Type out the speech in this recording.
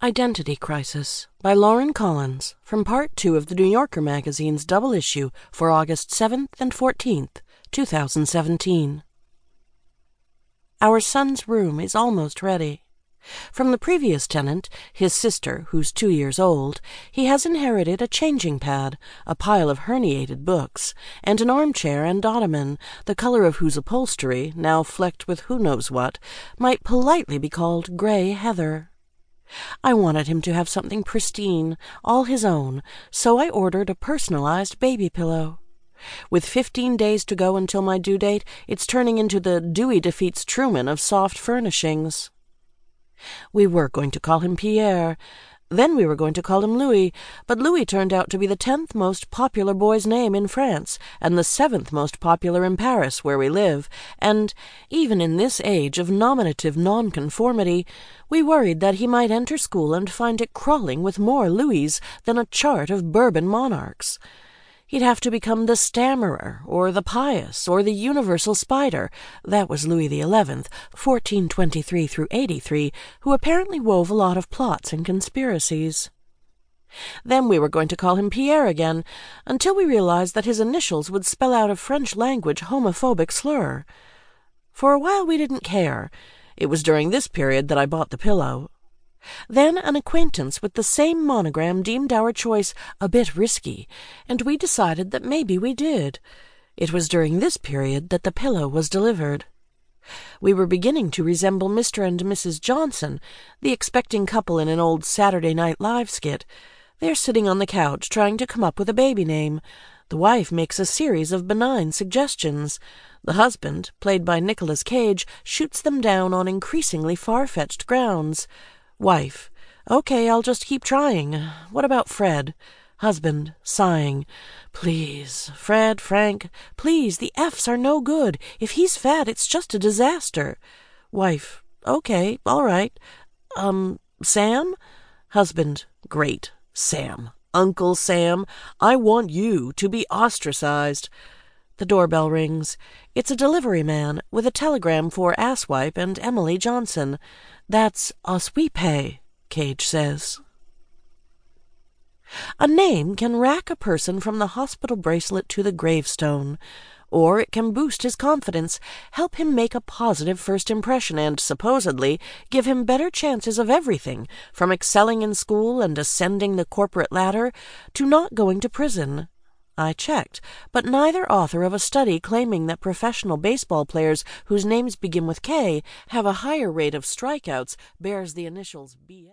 Identity Crisis by Lauren Collins from Part 2 of the New Yorker magazine's double issue for August 7th and 14th, 2017. Our son's room is almost ready. From the previous tenant, his sister, who's two years old, he has inherited a changing pad, a pile of herniated books, and an armchair and ottoman, the color of whose upholstery, now flecked with who knows what, might politely be called gray heather. I wanted him to have something pristine, all his own, so I ordered a personalized baby pillow. With fifteen days to go until my due date, it's turning into the Dewey defeats Truman of soft furnishings. We were going to call him Pierre. Then we were going to call him Louis, but Louis turned out to be the tenth most popular boy's name in France, and the seventh most popular in Paris, where we live, and, even in this age of nominative nonconformity, we worried that he might enter school and find it crawling with more Louis than a chart of Bourbon monarchs. He'd have to become the Stammerer, or the Pious, or the Universal Spider. That was Louis XI, 1423 through 83, who apparently wove a lot of plots and conspiracies. Then we were going to call him Pierre again, until we realized that his initials would spell out a French language homophobic slur. For a while we didn't care. It was during this period that I bought the pillow. Then an acquaintance with the same monogram deemed our choice a bit risky, and we decided that maybe we did. It was during this period that the pillow was delivered. We were beginning to resemble Mr. and Mrs. Johnson, the expecting couple in an old Saturday Night Live skit. They're sitting on the couch trying to come up with a baby name. The wife makes a series of benign suggestions. The husband, played by Nicolas Cage, shoots them down on increasingly far fetched grounds. Wife. Okay, I'll just keep trying. What about Fred? Husband, sighing. Please, Fred, Frank, please, the F's are no good. If he's fat, it's just a disaster. Wife. Okay, all right. Um, Sam? Husband. Great. Sam. Uncle Sam. I want you to be ostracized. The doorbell rings. It's a delivery man with a telegram for Asswipe and Emily Johnson. That's Oswepe, Cage says. A name can rack a person from the hospital bracelet to the gravestone, or it can boost his confidence, help him make a positive first impression, and supposedly give him better chances of everything, from excelling in school and ascending the corporate ladder to not going to prison. I checked, but neither author of a study claiming that professional baseball players whose names begin with K have a higher rate of strikeouts bears the initials BS.